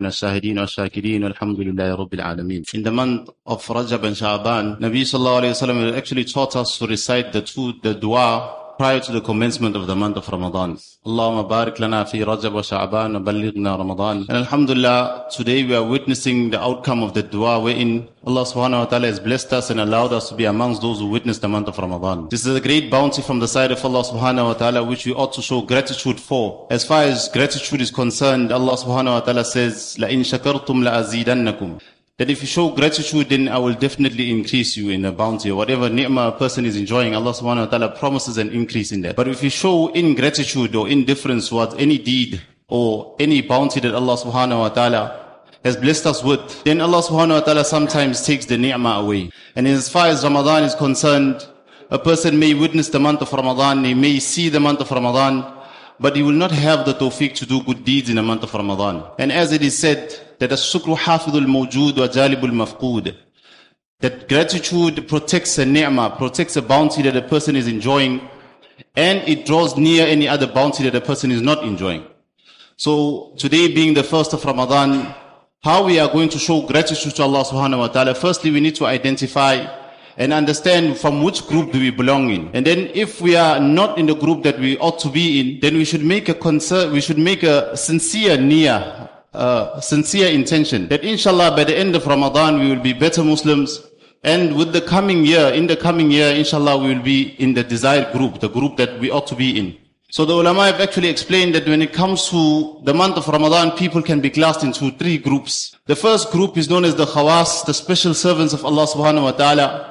من الشاهدين والشاكرين والحمد لله رب العالمين. In the month of Rajab and Sha'ban, Nabi sallallahu alayhi wa sallam actually taught us to recite the two, the dua prior to the commencement of the month of Ramadan. Allahumma barik lana fi Rajab wa Sha'ban wa ballighna Ramadan. And Alhamdulillah, today we are witnessing the outcome of the dua wherein Allah subhanahu wa ta'ala has blessed us and allowed us to be amongst those who witness the month of Ramadan. This is a great bounty from the side of Allah subhanahu wa ta'ala which we ought to show gratitude for. As far as gratitude is concerned, Allah subhanahu wa ta'ala says, لَإِن شَكَرْتُمْ لَأَزِيدَنَّكُمْ that if you show gratitude, then I will definitely increase you in the bounty or whatever ni'mah a person is enjoying. Allah subhanahu wa ta'ala promises an increase in that. But if you show ingratitude or indifference towards any deed or any bounty that Allah subhanahu wa ta'ala has blessed us with, then Allah subhanahu wa ta'ala sometimes takes the ni'mah away. And as far as Ramadan is concerned, a person may witness the month of Ramadan, he may see the month of Ramadan, but he will not have the tawfiq to do good deeds in the month of Ramadan. And as it is said, that as-shukru hafidul mawjood wa jalibul mafqood. That gratitude protects a ni'mah, protects a bounty that a person is enjoying, and it draws near any other bounty that a person is not enjoying. So today being the first of Ramadan, how we are going to show gratitude to Allah subhanahu wa ta'ala, firstly we need to identify and understand from which group do we belong in. And then if we are not in the group that we ought to be in, then we should make a concern, we should make a sincere niyyah, uh, sincere intention that inshallah by the end of Ramadan we will be better Muslims and with the coming year, in the coming year, inshallah we will be in the desired group, the group that we ought to be in. So the ulama have actually explained that when it comes to the month of Ramadan, people can be classed into three groups. The first group is known as the khawas, the special servants of Allah subhanahu wa ta'ala,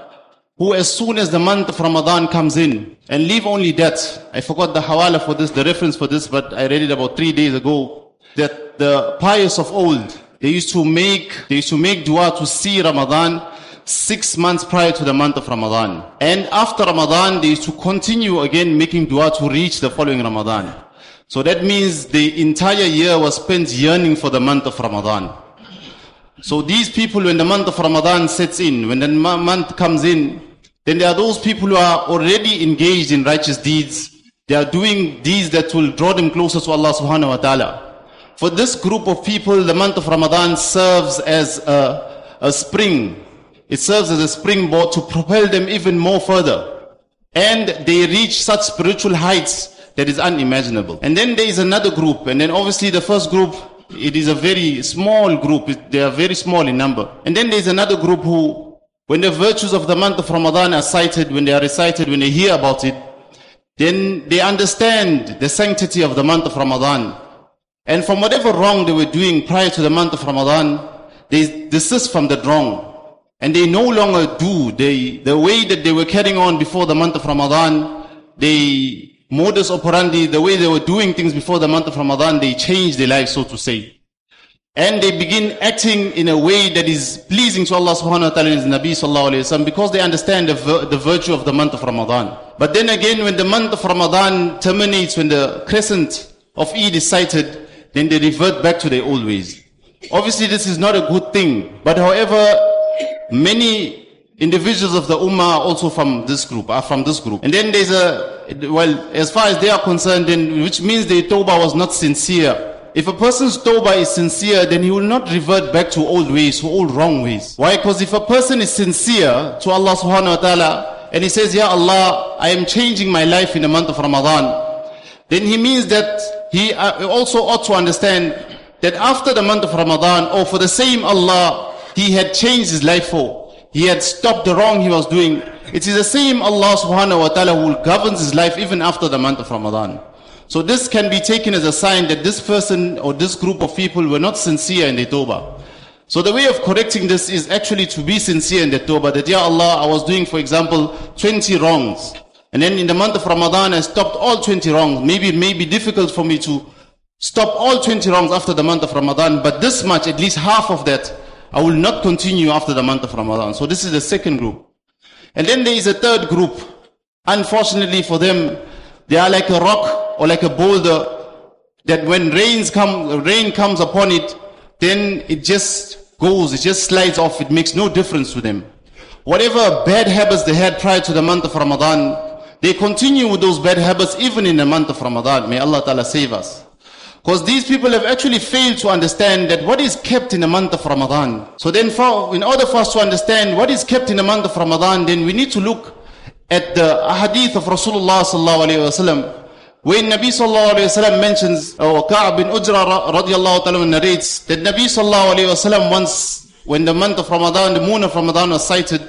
who as soon as the month of Ramadan comes in, and leave only that, I forgot the hawala for this, the reference for this, but I read it about three days ago, that the pious of old, they used to make, they used to make dua to see Ramadan six months prior to the month of Ramadan. And after Ramadan, they used to continue again making dua to reach the following Ramadan. So that means the entire year was spent yearning for the month of Ramadan. So these people, when the month of Ramadan sets in, when the month comes in, then there are those people who are already engaged in righteous deeds. They are doing deeds that will draw them closer to Allah subhanahu wa ta'ala. For this group of people, the month of Ramadan serves as a, a spring. It serves as a springboard to propel them even more further. And they reach such spiritual heights that is unimaginable. And then there is another group. And then obviously the first group, it is a very small group. They are very small in number. And then there is another group who, when the virtues of the month of Ramadan are cited, when they are recited, when they hear about it, then they understand the sanctity of the month of Ramadan. And from whatever wrong they were doing prior to the month of Ramadan, they desist from that wrong. And they no longer do they, the way that they were carrying on before the month of Ramadan, they modus operandi, the way they were doing things before the month of Ramadan, they changed their lives, so to say. And they begin acting in a way that is pleasing to Allah subhanahu wa ta'ala and His Nabi sallallahu alayhi wa because they understand the, the virtue of the month of Ramadan. But then again, when the month of Ramadan terminates, when the crescent of Eid is sighted, then they revert back to their old ways. Obviously, this is not a good thing. But however, many individuals of the Ummah are also from this group, are from this group. And then there's a, well, as far as they are concerned, then, which means the Tawbah was not sincere. If a person's Tawbah is sincere, then he will not revert back to old ways, to old wrong ways. Why? Because if a person is sincere to Allah subhanahu wa ta'ala, and he says, Ya Allah, I am changing my life in the month of Ramadan, then he means that he uh, also ought to understand that after the month of Ramadan, or for the same Allah, he had changed his life for. He had stopped the wrong he was doing. It is the same Allah subhanahu wa ta'ala who governs his life even after the month of Ramadan. So this can be taken as a sign that this person or this group of people were not sincere in their tawbah. So the way of correcting this is actually to be sincere in the tawbah. That, Ya Allah, I was doing, for example, 20 wrongs. And then in the month of Ramadan, I stopped all 20 wrongs. Maybe it may be difficult for me to stop all 20 wrongs after the month of Ramadan, but this much, at least half of that, I will not continue after the month of Ramadan. So this is the second group. And then there is a third group. Unfortunately for them, they are like a rock or like a boulder that when rains come, rain comes upon it, then it just goes, it just slides off. It makes no difference to them. Whatever bad habits they had prior to the month of Ramadan, they continue with those bad habits even in the month of Ramadan. May Allah Ta'ala save us. Because these people have actually failed to understand that what is kept in the month of Ramadan. So then for, in order for us to understand what is kept in the month of Ramadan, then we need to look at the hadith of Rasulullah sallallahu alayhi wasallam. When Nabi sallallahu alayhi wasallam mentions, oh, or Ka'ab bin Ujra radiallahu ta'ala narrates, that Nabi sallallahu alayhi wasallam once, when the month of Ramadan, the moon of Ramadan was sighted,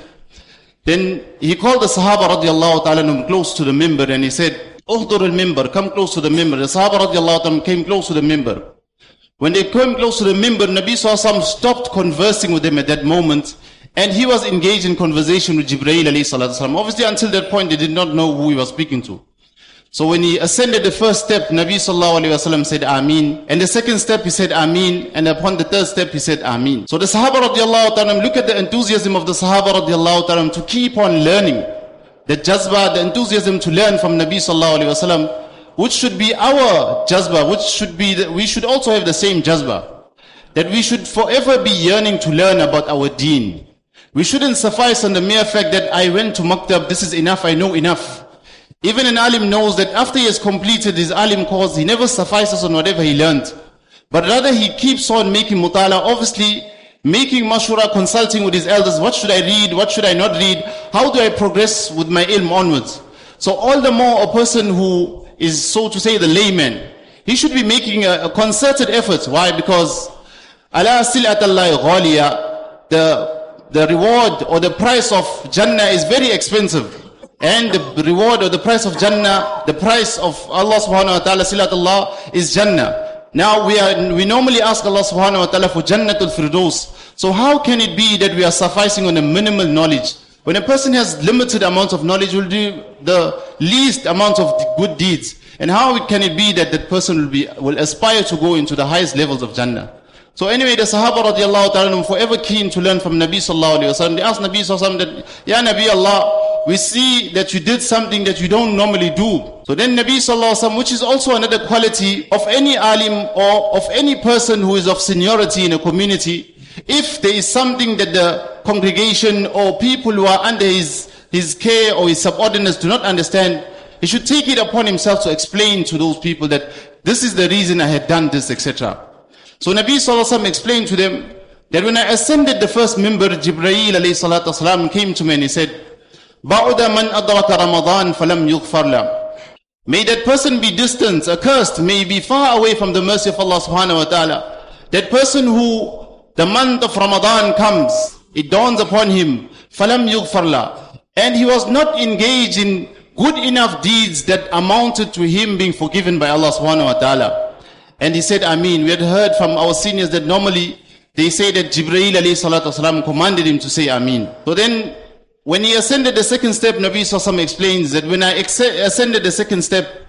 then he called the Sahaba radiallahu ta'ala close to the member and he said, Uhdur al-mimbar, come close to the member. The Sahaba radiallahu ta'ala came close to the member. When they came close to the member, Nabi Sallallahu stopped conversing with them at that moment. And he was engaged in conversation with Jibreel alayhi salatu Obviously until that point they did not know who he was speaking to. So when he ascended the first step, Nabi sallallahu alayhi wasallam said Ameen. And the second step he said Ameen. And upon the third step he said Ameen. So the Sahaba radiallahu ta'ala, look at the enthusiasm of the Sahaba radiallahu ta'ala to keep on learning the jazba, the enthusiasm to learn from Nabi sallallahu alaihi wasallam, which should be our jazba, which should be, the, we should also have the same jazba. That we should forever be yearning to learn about our deen. We shouldn't suffice on the mere fact that I went to maktab, this is enough, I know enough. Even an alim knows that after he has completed his alim course, he never suffices on whatever he learned. But rather he keeps on making mutala. Obviously, making mashura, consulting with his elders, what should I read, what should I not read, how do I progress with my ilm onwards. So all the more a person who is, so to say, the layman, he should be making a, concerted effort. Why? Because Allah silatallahi ghaliya, the, the reward or the price of Jannah is very expensive. And the reward or the price of Jannah, the price of Allah subhanahu wa ta'ala, silatullah, is Jannah. Now we are, we normally ask Allah subhanahu wa ta'ala for Jannatul Firdaus. So how can it be that we are sufficing on a minimal knowledge? When a person has limited amounts of knowledge, will do the least amount of good deeds. And how can it be that that person will be, will aspire to go into the highest levels of Jannah? So anyway, the Sahaba radiallahu ta'ala forever keen to learn from Nabi sallallahu alayhi wa sallam. They asked Nabi sallallahu alayhi wa sallam that, Ya Nabi Allah, we see that you did something that you don't normally do. So then Nabi Sallallahu Alaihi Wasallam, which is also another quality of any alim or of any person who is of seniority in a community, if there is something that the congregation or people who are under his, his care or his subordinates do not understand, he should take it upon himself to explain to those people that this is the reason I had done this, etc. So Nabi Sallallahu explained to them that when I ascended the first member, Jibreel alayhi salatu wasalam came to me and he said, Ba'uda man adraka Ramadan falam yughfar May that person be distant, accursed, may be far away from the mercy of Allah subhanahu wa ta'ala. That person who the month of Ramadan comes, it dawns upon him, falam yughfar And he was not engaged in good enough deeds that amounted to him being forgiven by Allah subhanahu wa ta'ala. And he said, Ameen. We had heard from our seniors that normally they say that Jibreel wasalam commanded him to say Ameen. So then when he ascended the second step, Nabi Sassam explains that when I ascended the second step,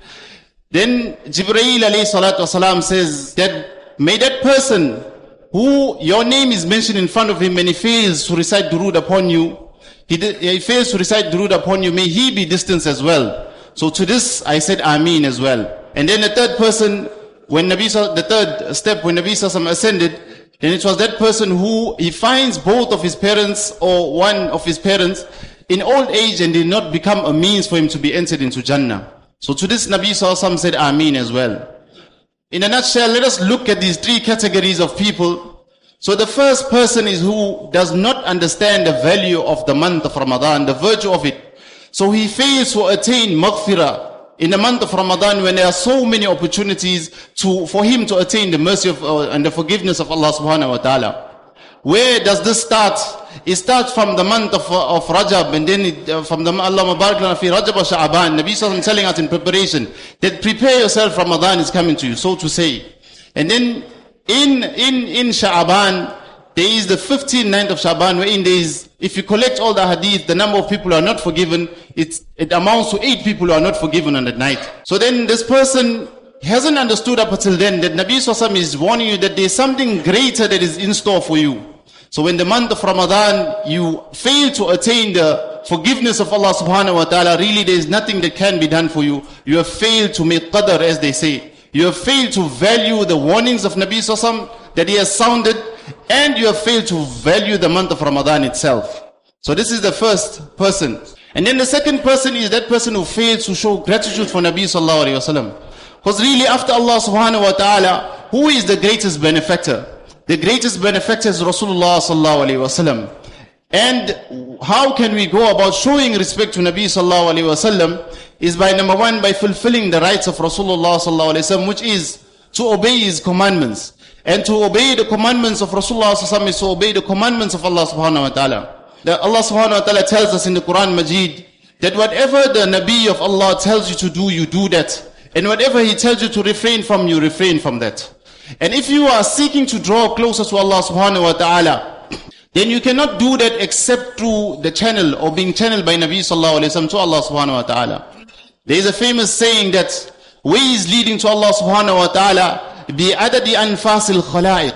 then Jibreel wasalam says that may that person who your name is mentioned in front of him and he fails to recite durood upon you, he, he fails to recite durood upon you, may he be distanced as well. So to this I said Ameen as well. And then the third person, when Nabi, the third step, when Nabi Sassam ascended, then it was that person who he finds both of his parents or one of his parents in old age and did not become a means for him to be entered into Jannah. So to this Nabi Sallallahu said Ameen as well. In a nutshell, let us look at these three categories of people. So the first person is who does not understand the value of the month of Ramadan, the virtue of it. So he fails to attain maghfirah, in the month of Ramadan when there are so many opportunities to, for him to attain the mercy of, uh, and the forgiveness of Allah subhanahu wa ta'ala. Where does this start? It starts from the month of, uh, of Rajab and then it, uh, from the Allah Mubarak fi Rajab wa Sha'aban. Nabi Sallallahu telling us in preparation that prepare yourself Ramadan is coming to you, so to say. And then in, in, in Sha'aban, there is the 15th night of Shaban wherein there is, if you collect all the hadith, the number of people who are not forgiven, it amounts to eight people who are not forgiven on that night. So then this person hasn't understood up until then that Nabi Sallallahu is warning you that there's something greater that is in store for you. So when the month of Ramadan, you fail to attain the forgiveness of Allah subhanahu wa ta'ala, really there is nothing that can be done for you. You have failed to make qadr as they say. You have failed to value the warnings of Nabi Sallallahu that he has sounded and you have failed to value the month of Ramadan itself. So this is the first person. And then the second person is that person who fails to show gratitude for Nabi sallallahu alayhi wasallam. Because really after Allah subhanahu wa ta'ala, who is the greatest benefactor? The greatest benefactor is Rasulullah sallallahu alayhi wasallam. And how can we go about showing respect to Nabi sallallahu alayhi wasallam is by number one, by fulfilling the rights of Rasulullah sallallahu alayhi wasallam, which is to obey his commandments. And to obey the commandments of Rasulullah is to obey the commandments of Allah subhanahu wa ta'ala. That Allah subhanahu wa ta'ala tells us in the Quran Majid that whatever the Nabi of Allah tells you to do, you do that. And whatever he tells you to refrain from, you refrain from that. And if you are seeking to draw closer to Allah subhanahu wa ta'ala, then you cannot do that except through the channel or being channeled by Nabi sallallahu alayhi wa to Allah subhanahu wa ta'ala. There is a famous saying that ways leading to Allah subhanahu wa ta'ala بعدد أنفاس الخلائق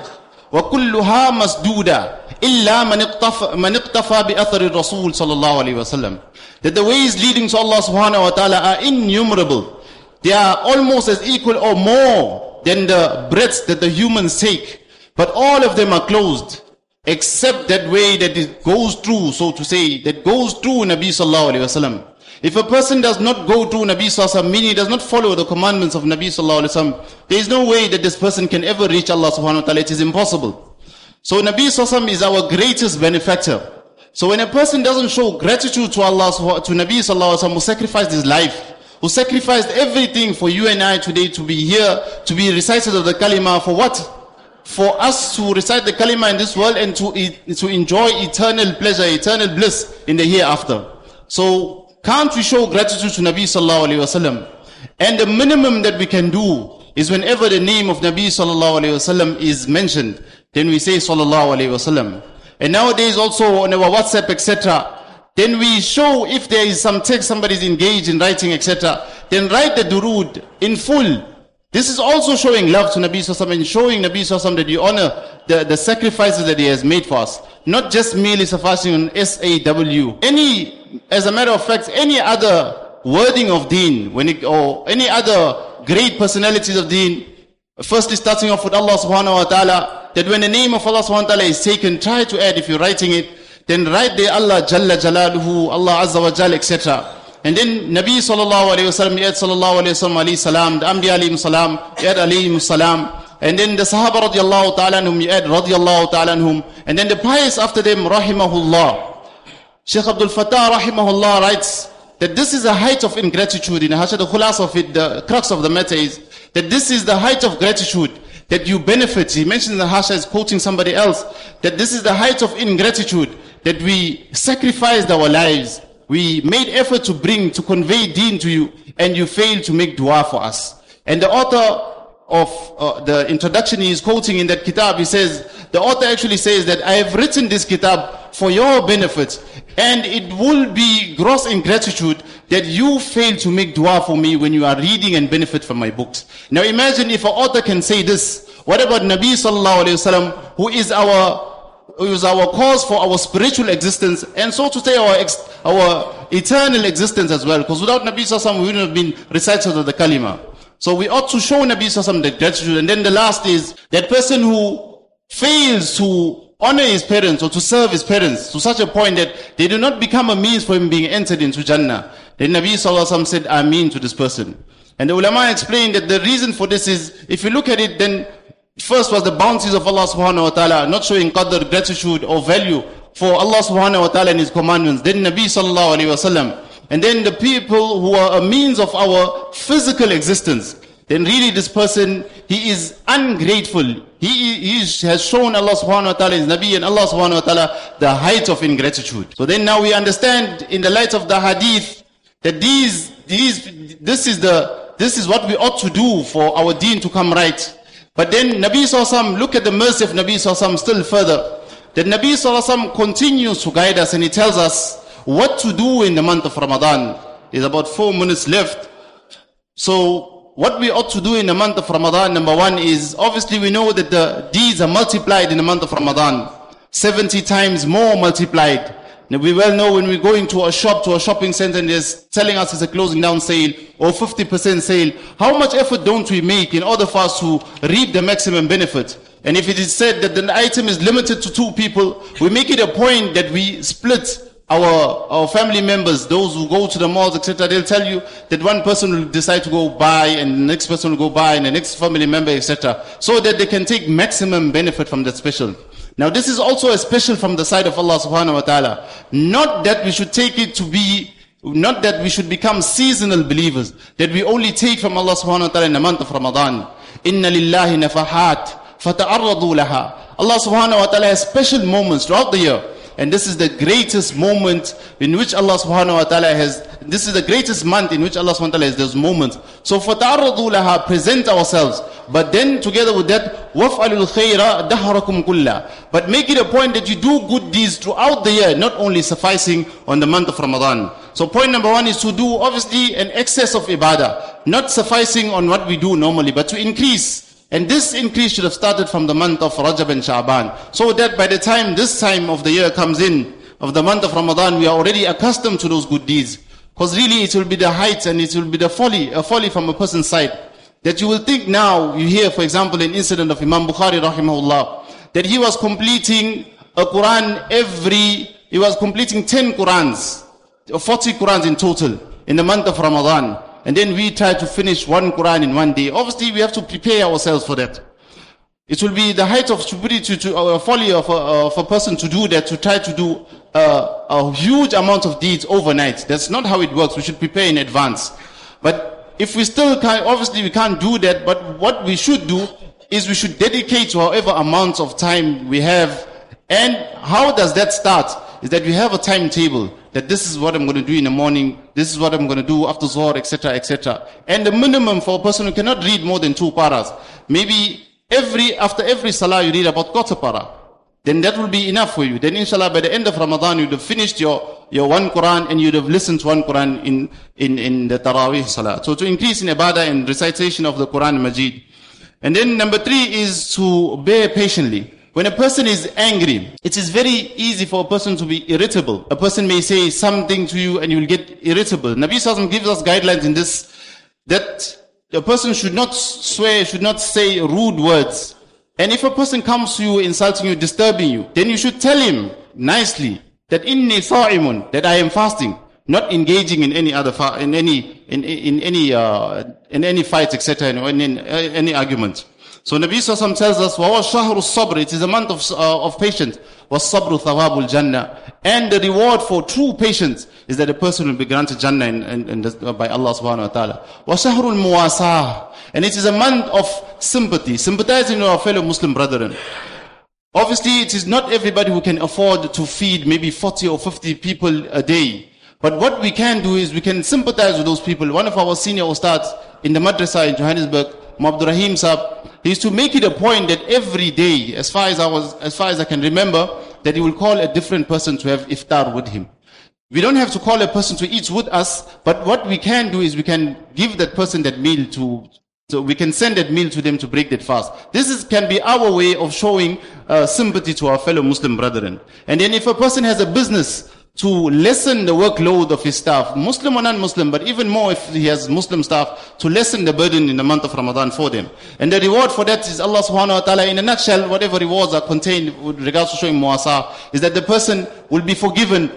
وكلها مسدودة إلا من اقتفى, من اقتفى بأثر الرسول صلى الله عليه وسلم that the ways leading to Allah subhanahu wa ta'ala are innumerable they are almost as equal or more than the breaths that the humans take but all of them are closed except that way that it goes through, so to say, that goes through Nabi sallallahu alayhi wasallam. If a person does not go to Nabi sallallahu meaning he does not follow the commandments of Nabi sallallahu there is no way that this person can ever reach Allah subhanahu wa ta'ala. It is impossible. So Nabi sallallahu is our greatest benefactor. So when a person doesn't show gratitude to Allah, to Nabi sallallahu alayhi who sacrificed his life, who sacrificed everything for you and I today to be here, to be recited of the kalima, for what? for us to recite the kalima in this world and to, to enjoy eternal pleasure, eternal bliss in the hereafter. So can't we show gratitude to Nabi sallallahu alayhi wasallam? And the minimum that we can do is whenever the name of Nabi sallallahu alayhi wasallam is mentioned, then we say sallallahu alayhi wasallam. And nowadays also on our WhatsApp, etc., then we show if there is some text somebody is engaged in writing, etc., then write the durud in full this is also showing love to Nabi Sallallahu and showing Nabi Sallallahu that you honor the, the sacrifices that he has made for us. Not just merely sufficing on S-A-W. Any, as a matter of fact, any other wording of deen, when it, or any other great personalities of deen, firstly starting off with Allah subhanahu wa ta'ala, that when the name of Allah subhanahu wa ta'ala is taken, try to add, if you're writing it, then write there Allah Jalla Jalaluhu, Allah Azza wa Jal, etc. And then Nabi sallallahu alayhi wasallam, Yad sallallahu alayhi wasallam alayhi salam, the Amdi alayhi salam, Yad alayhi salam. And then the Sahaba radiallahu ta'ala anhum, Yad radiallahu ta'ala anhum. And then the pious after them, rahimahullah. Sheikh Abdul Fattah rahimahullah writes that this is a height of ingratitude. In Hasha, the khulas of it, the crux of the matter is that this is the height of gratitude that you benefit. He mentioned the Hasha is quoting somebody else that this is the height of ingratitude that we sacrificed our lives we made effort to bring, to convey deen to you, and you failed to make dua for us. And the author of uh, the introduction he is quoting in that kitab, he says, the author actually says that I have written this kitab for your benefit, and it will be gross ingratitude that you fail to make dua for me when you are reading and benefit from my books. Now imagine if an author can say this, what about Nabi sallallahu alayhi wasallam, who is our is our cause for our spiritual existence and so to say our our eternal existence as well. Because without Nabi Sassam, we wouldn't have been recited of the kalima. So we ought to show Nabi Sassam the gratitude. And then the last is that person who fails to honor his parents or to serve his parents to such a point that they do not become a means for him being entered into Jannah. Then Nabi Sallallahu Alaihi Wasallam said, Ameen to this person. And the ulama explained that the reason for this is, if you look at it, then First was the bounties of Allah subhanahu wa ta'ala, not showing qadr, gratitude or value for Allah subhanahu wa ta'ala and His commandments. Then Nabi sallallahu alayhi wa sallam. And then the people who are a means of our physical existence. Then really this person, he is ungrateful. He, he has shown Allah subhanahu wa ta'ala, His Nabi and Allah subhanahu wa ta'ala the height of ingratitude. So then now we understand in the light of the hadith that these, these, this is the, this is what we ought to do for our deen to come right. But then Nabi Sallallahu look at the mercy of Nabi Sallallahu still further. That Nabi Sallallahu continues to guide us and he tells us what to do in the month of Ramadan. There's about four minutes left. So what we ought to do in the month of Ramadan, number one is obviously we know that the deeds are multiplied in the month of Ramadan. 70 times more multiplied. Now we well know when we go into a shop, to a shopping center and they're telling us it's a closing down sale or 50% sale, how much effort don't we make in order for us to reap the maximum benefit? And if it is said that the item is limited to two people, we make it a point that we split our, our family members, those who go to the malls, etc., they'll tell you that one person will decide to go buy and the next person will go buy and the next family member, etc., so that they can take maximum benefit from that special. Now this is also a special from the side of Allah subhanahu wa ta'ala. Not that we should take it to be, not that we should become seasonal believers, that we only take from Allah subhanahu wa ta'ala in the month of Ramadan. Inna lillahi nafahat, fata'arradu laha. Allah subhanahu wa ta'ala has special moments throughout the year. And this is the greatest moment in which Allah subhanahu wa ta'ala has, this is the greatest month in which Allah subhanahu wa ta'ala has those moments. So فَتَعَرَّضُوا لَهَا Present ourselves. But then together with that, وَفْعَلُوا الْخَيْرَ دَهْرَكُمْ كُلَّا But make it a point that you do good deeds throughout the year, not only sufficing on the month of Ramadan. So point number one is to do obviously an excess of ibadah, not sufficing on what we do normally, but to increase. and this increase should have started from the month of Rajab and Sha'ban. So that by the time this time of the year comes in, of the month of Ramadan, we are already accustomed to those good deeds. Because really it will be the height and it will be the folly, a folly from a person's side. That you will think now, you hear for example an incident of Imam Bukhari rahimahullah, that he was completing a Quran every, he was completing 10 Qurans, 40 Qurans in total, in the month of Ramadan and then we try to finish one Quran in one day. Obviously, we have to prepare ourselves for that. It will be the height of stupidity to, uh, folly of a, of a person to do that, to try to do uh, a huge amount of deeds overnight. That's not how it works. We should prepare in advance. But if we still can, obviously we can't do that, but what we should do is we should dedicate to however amount of time we have. And how does that start? Is that we have a timetable that this is what I'm going to do in the morning, this is what I'm going to do after Zohar, etc., etc. And the minimum for a person who cannot read more than two paras, maybe every, after every salah you read about quarter para. Then that will be enough for you. Then inshallah by the end of Ramadan you'd have finished your, your one Quran and you'd have listened to one Quran in, in, in the Taraweeh salah. So to increase in ibadah and recitation of the Quran Majid. And then number three is to bear patiently. When a person is angry, it is very easy for a person to be irritable. A person may say something to you and you will get irritable. Nabi Sallallahu gives us guidelines in this, that a person should not swear, should not say rude words. And if a person comes to you insulting you, disturbing you, then you should tell him nicely that inni sa'imun, that I am fasting, not engaging in any other, in any, in, in any, uh, in any fights, etc., in, in, in any argument. So Nabi Sallallahu tells us, وَهُوَ شَهْرُ الصَّبْرِ It is a month of, uh, of patience. وَالصَّبْرُ ثَوَابُ الْجَنَّةِ And the reward for true patience is that a person will be granted Jannah in, in, in the, uh, by Allah subhanahu wa ta'ala. وَشَهْرُ الْمُوَاسَاةِ And it is a month of sympathy, sympathizing with our fellow Muslim brethren. Obviously, it is not everybody who can afford to feed maybe 40 or 50 people a day. But what we can do is we can sympathize with those people. One of our senior ustads in the madrasa in Johannesburg, Mabdurrahim Saab, he used to make it a point that every day, as far as I was, as far as I can remember, that he will call a different person to have iftar with him. We don't have to call a person to eat with us, but what we can do is we can give that person that meal to, so we can send that meal to them to break that fast. This is, can be our way of showing uh, sympathy to our fellow Muslim brethren. And then if a person has a business, to lessen the workload of his staff, Muslim or non-Muslim, but even more if he has Muslim staff, to lessen the burden in the month of Ramadan for them. And the reward for that is Allah subhanahu wa ta'ala, in a nutshell, whatever rewards are contained with regards to showing muasa, is that the person will be forgiven,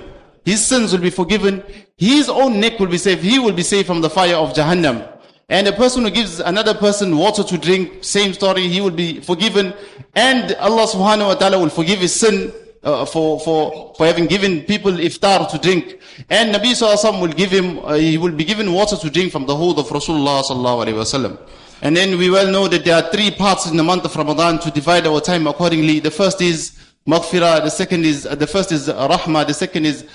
his sins will be forgiven, his own neck will be saved, he will be saved from the fire of Jahannam. And a person who gives another person water to drink, same story, he will be forgiven. And Allah subhanahu wa ta'ala will forgive his sin uh, for, for, for having given people iftar to drink. And Nabi Sallallahu will give him, uh, he will be given water to drink from the Hawd of Rasulullah Sallallahu Alaihi Wasallam. And then we well know that there are three parts in the month of Ramadan to divide our time accordingly. The first is maghfirah, the second is, uh, the first is rahmah, the second is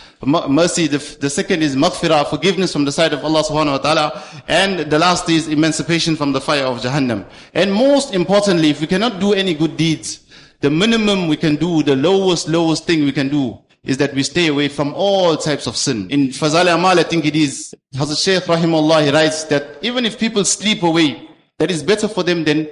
mercy, the, the second is maghfirah, forgiveness from the side of Allah subhanahu wa ta'ala, and the last is emancipation from the fire of Jahannam. And most importantly, if we cannot do any good deeds, the minimum we can do, the lowest, lowest thing we can do is that we stay away from all types of sin. In Fazail Amal, I think it is, Hazrat Shaykh Rahimullah, he writes that even if people sleep away, that is better for them than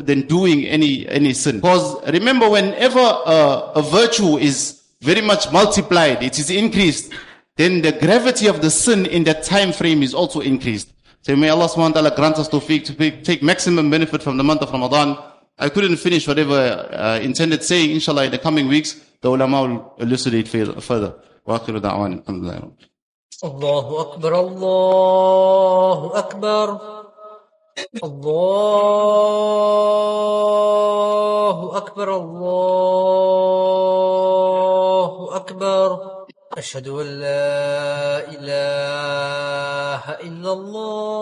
than doing any any sin. Because remember, whenever a, a virtue is very much multiplied, it is increased, then the gravity of the sin in that time frame is also increased. So may Allah subhanahu wa ta'ala grant us to take maximum benefit from the month of Ramadan. I couldn't finish whatever uh, intended saying. Inshallah, in the coming weeks, the ulama will elucidate further. واخر دعوانا الحمد لله رب الله أكبر الله أكبر الله أكبر الله أكبر أشهد أن لا إله إلا الله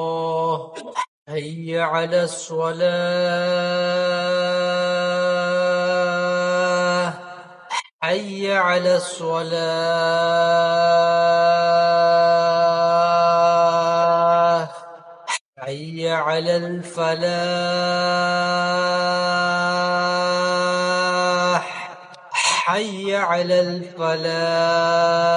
حي على الصلاة. حي على الصلاة. حي على الفلاح. حي على الفلاح.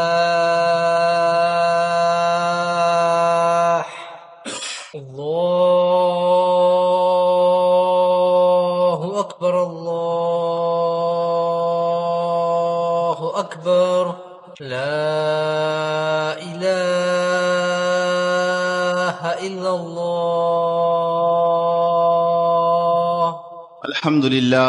الحمد لله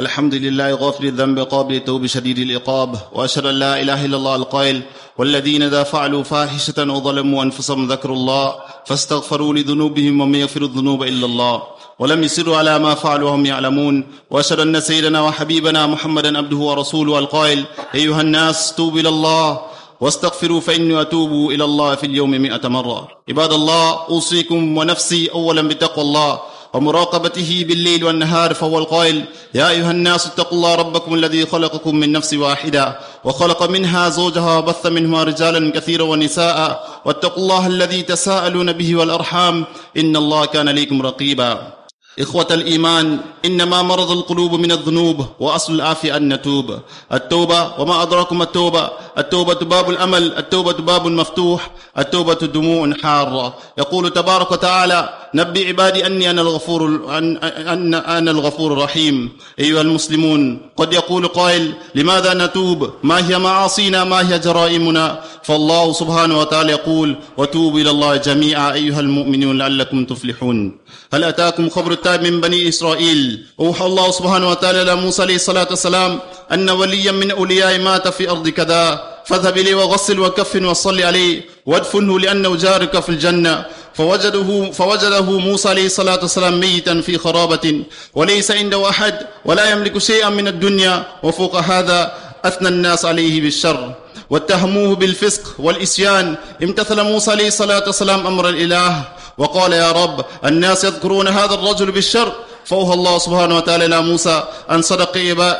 الحمد لله غافر الذنب قابل التوب شديد العقاب وأشهد أن لا إله إلا الله القائل والذين إذا فعلوا فاحشة أو ظلموا أنفسهم ذكروا الله فاستغفروا لذنوبهم ومن يغفر الذنوب إلا الله. ولم يصروا على ما فعلوا وهم يعلمون. وأشهد أن سيدنا وحبيبنا محمدا عبده ورسوله القائل أيها الناس توبوا إلى الله واستغفروا فإني أتوب إلى الله في اليوم مئة مرة. عباد الله أوصيكم ونفسي اولا بتقوى الله. ومراقبته بالليل والنهار فهو القائل يا أيها الناس اتقوا الله ربكم الذي خلقكم من نفس واحدة وخلق منها زوجها وبث منهما رجالا كثيرا ونساء واتقوا الله الذي تساءلون به والأرحام إن الله كان ليكم رقيبا. إخوة الإيمان إنما مرض القلوب من الذنوب وأصل العافية أن نتوب. التوبة وما أدراكم التوبة؟ التوبة باب الأمل التوبة باب مفتوح التوبة دموع حارة. يقول تبارك وتعالى نبي عبادي أني أنا الغفور أن, أن أنا الغفور الرحيم. أيها المسلمون قد يقول قائل لماذا نتوب؟ ما هي معاصينا؟ ما هي جرائمنا؟ فالله سبحانه وتعالى يقول وتوبوا إلى الله جميعا أيها المؤمنون لعلكم تفلحون. هل أتاكم خبر التائب من بني إسرائيل؟ أوحى الله سبحانه وتعالى إلى موسى عليه الصلاة والسلام أن وليا من أولياء مات في أرض كذا. فاذهب إليه وغسل وكفن وصل عليه وادفنه لأنه جارك في الجنة. فوجده فوجده موسى عليه الصلاة والسلام ميتا في خرابة وليس عنده أحد ولا يملك شيئا من الدنيا. وفوق هذا أثنى الناس عليه بالشر واتهموه بالفسق والإسيان. امتثل موسى عليه الصلاة والسلام أمر الإله وقال يا رب الناس يذكرون هذا الرجل بالشر فأوهى الله سبحانه وتعالى إلى موسى أن صدق,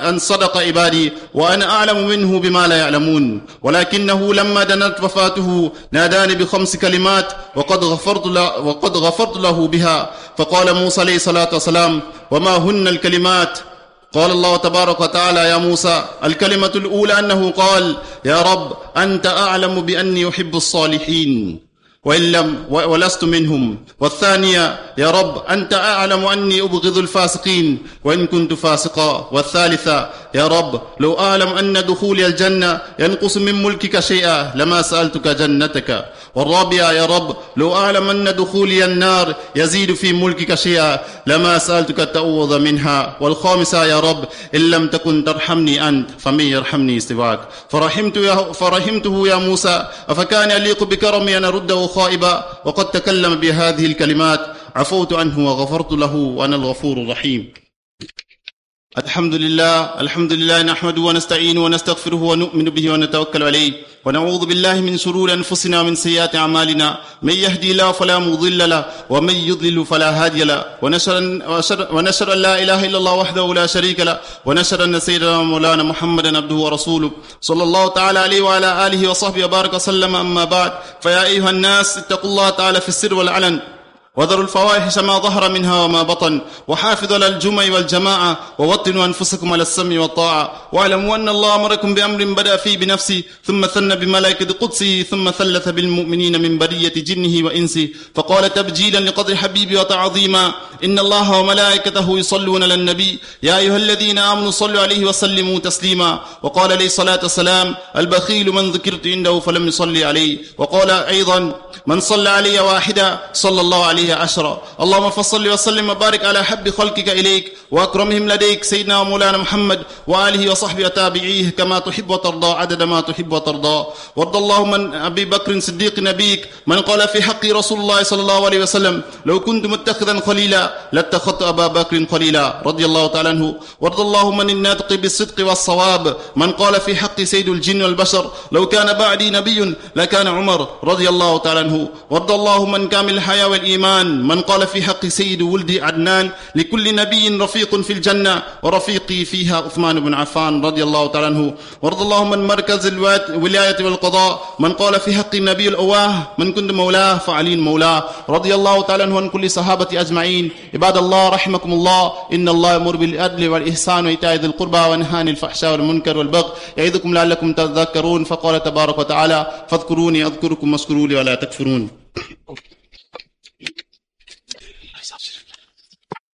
أن صدق عبادي وأنا أعلم منه بما لا يعلمون. ولكنه لما دنت وفاته ناداني بخمس كلمات وقد غفرت له, وقد غفرت له بها. فقال موسى عليه الصلاة والسلام وما هن الكلمات؟ قال الله تبارك وتعالى يا موسى الكلمة الأولى أنه قال يا رب أنت أعلم بأني أحب الصالحين. وإن لم ولست منهم. والثانية يا رب أنت أعلم أني أبغض الفاسقين وإن كنت فاسقا. والثالثة يا رب لو أعلم أن دخولي الجنة ينقص من ملكك شيئا لما سألتك جنتك. والرابعة يا رب لو أعلم أن دخولي النار يزيد في ملكك شيئا لما سألتك التعوض منها. والخامسة يا رب إن لم تكن ترحمني أنت فمن يرحمني سواك. فرحمت يا فرحمته يا موسى أفكان يليق بكرمي أن أرده خائبا وقد تكلم بهذه الكلمات عفوت عنه وغفرت له وأنا الغفور الرحيم. الحمد لله الحمد لله نحمده ونستعينه ونستغفره ونؤمن به ونتوكل عليه. ونعوذ بالله من شرور أنفسنا ومن سيئات أعمالنا. من يهدي الله فلا مضل له ومن يضلل فلا هادي له. ونشهد أن لا إله إلا الله وحده لا شريك له. ونشهد أن سيدنا مولانا محمدا عبده ورسوله. صلى الله تعالى عليه وعلى آله وصحبه وبارك وسلم. أما بعد فيا أيها الناس اتقوا الله تعالى في السر والعلن. وذروا الفواحش ما ظهر منها وما بطن وحافظوا على الجمع والجماعة ووطنوا أنفسكم على السمع والطاعة واعلموا أن الله أمركم بأمر بدأ فيه بنفسه ثم ثنى بملائكة قدسه ثم ثلث بالمؤمنين من برية جنه وإنسه فقال تبجيلا لقدر حبيبي وتعظيما إن الله وملائكته يصلون على النبي يا أيها الذين آمنوا صلوا عليه وسلموا تسليما وقال عليه الصلاة والسلام البخيل من ذكرت عنده فلم يصلي عليه وقال أيضا من صلى علي واحدا صلى الله عليه عشرا اللهم فصل وسلم وبارك على حب خلقك إليك وأكرمهم لديك سيدنا ومولانا محمد وآله وصحبه وتابعيه كما تحب وترضى عدد ما تحب وترضى. وارض اللهم عن أبي بكر صديق نبيك من قال في حق رسول الله صلى الله عليه وسلم لو كنت متخذا خليلا لاتخذت أبا بكر خليلا. رضي الله تعالى عنه. وارض اللهم عن الناطق بالصدق والصواب من قال في حق سيد الجن والبشر لو كان بعدي نبي لكان عمر. رضي الله تعالى عنه. وارض اللهم عن كامل الحياة والإيمان من قال في حق سيد ولد عدنان لكل نبي رفيق في الجنة ورفيقي فيها عثمان بن عفان رضي الله تعالى عنه. وارض اللهم من مركز الولاية والقضاء. من قال في حق النبي الأواه من كنت مولاه فعلي مولاه. رضي الله تعالى عنه عن كل صحابة أجمعين. عباد الله رحمكم الله. إن الله يأمر بالعدل والإحسان وإيتاء ذي القربى وينهى عن الفحشاء والمنكر والبغي. يعظكم لعلكم تذكرون. فقال تبارك وتعالى فاذكروني أذكركم واشكروا لي ولا تكفرون.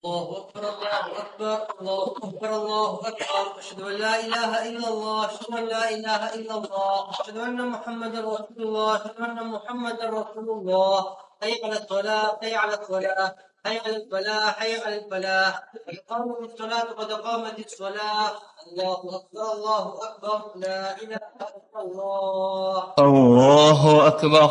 الله أكبر الله أكبر الله أكبر الله أكبر. أشهد أن لا إله إلا الله أشهد أن لا إله إلا الله أشهد أن محمدا رسول الله أشهد أن محمدا رسول الله. حي على الصلاة حي على الصلاة حي على الفلاح حي على الفلاح. قد الصلاة قد قامت الصلاة. الله أكبر الله أكبر لا إله إلا الله. الله أكبر.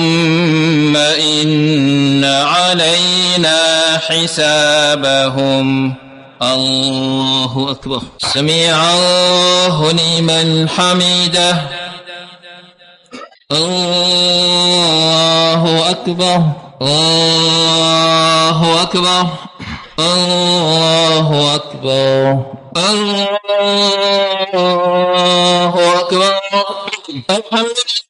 ثم إن علينا حسابهم. الله أكبر. سمع الله لمن حمده. الله أكبر. الله أكبر. الله أكبر. الله أكبر. الحمد لله.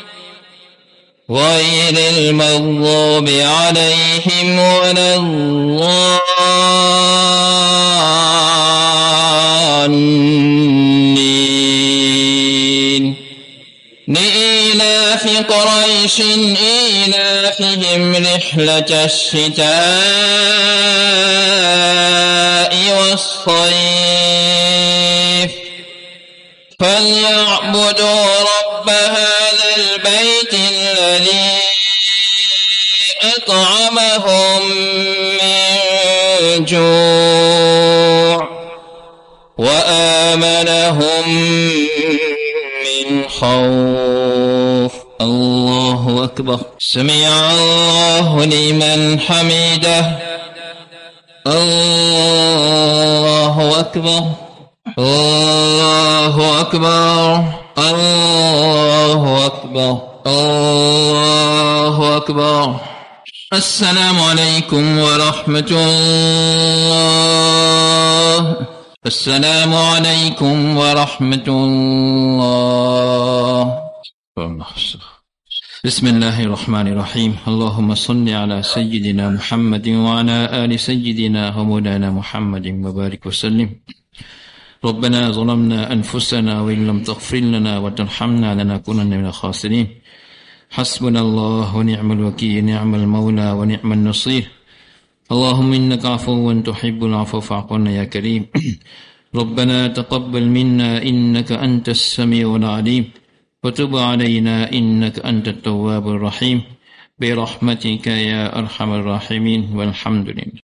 غير المغضوب عليهم ولا الضالين. لإيلاف قريش إيلافهم رحلة الشتاء والصيف. فليعبدوا رب هذا البيت الذي أطعمهم من جوع وآمنهم من الخوف الله أكبر. سمع الله لمن حمده. الله أكبر. الله أكبر. الله أكبر. الله أكبر. السلام عليكم ورحمة الله. السلام عليكم ورحمة الله. بسم الله الرحمن الرحيم. اللهم صل على سيدنا محمد وعلى آل سيدنا ومولانا محمد وبارك وسلم. ربنا ظلمنا أنفسنا وإن لم تغفر لنا وترحمنا لنكونن من الخاسرين. حسبنا الله ونعم الوكيل نعم المولى ونعم النصير. اللهم إنك عفو تحب العفو فاعف عنا يا كريم. ربنا تقبل منا إنك أنت السميع العليم. وتب علينا إنك أنت التواب الرحيم. برحمتك يا أرحم الراحمين. والحمد لله.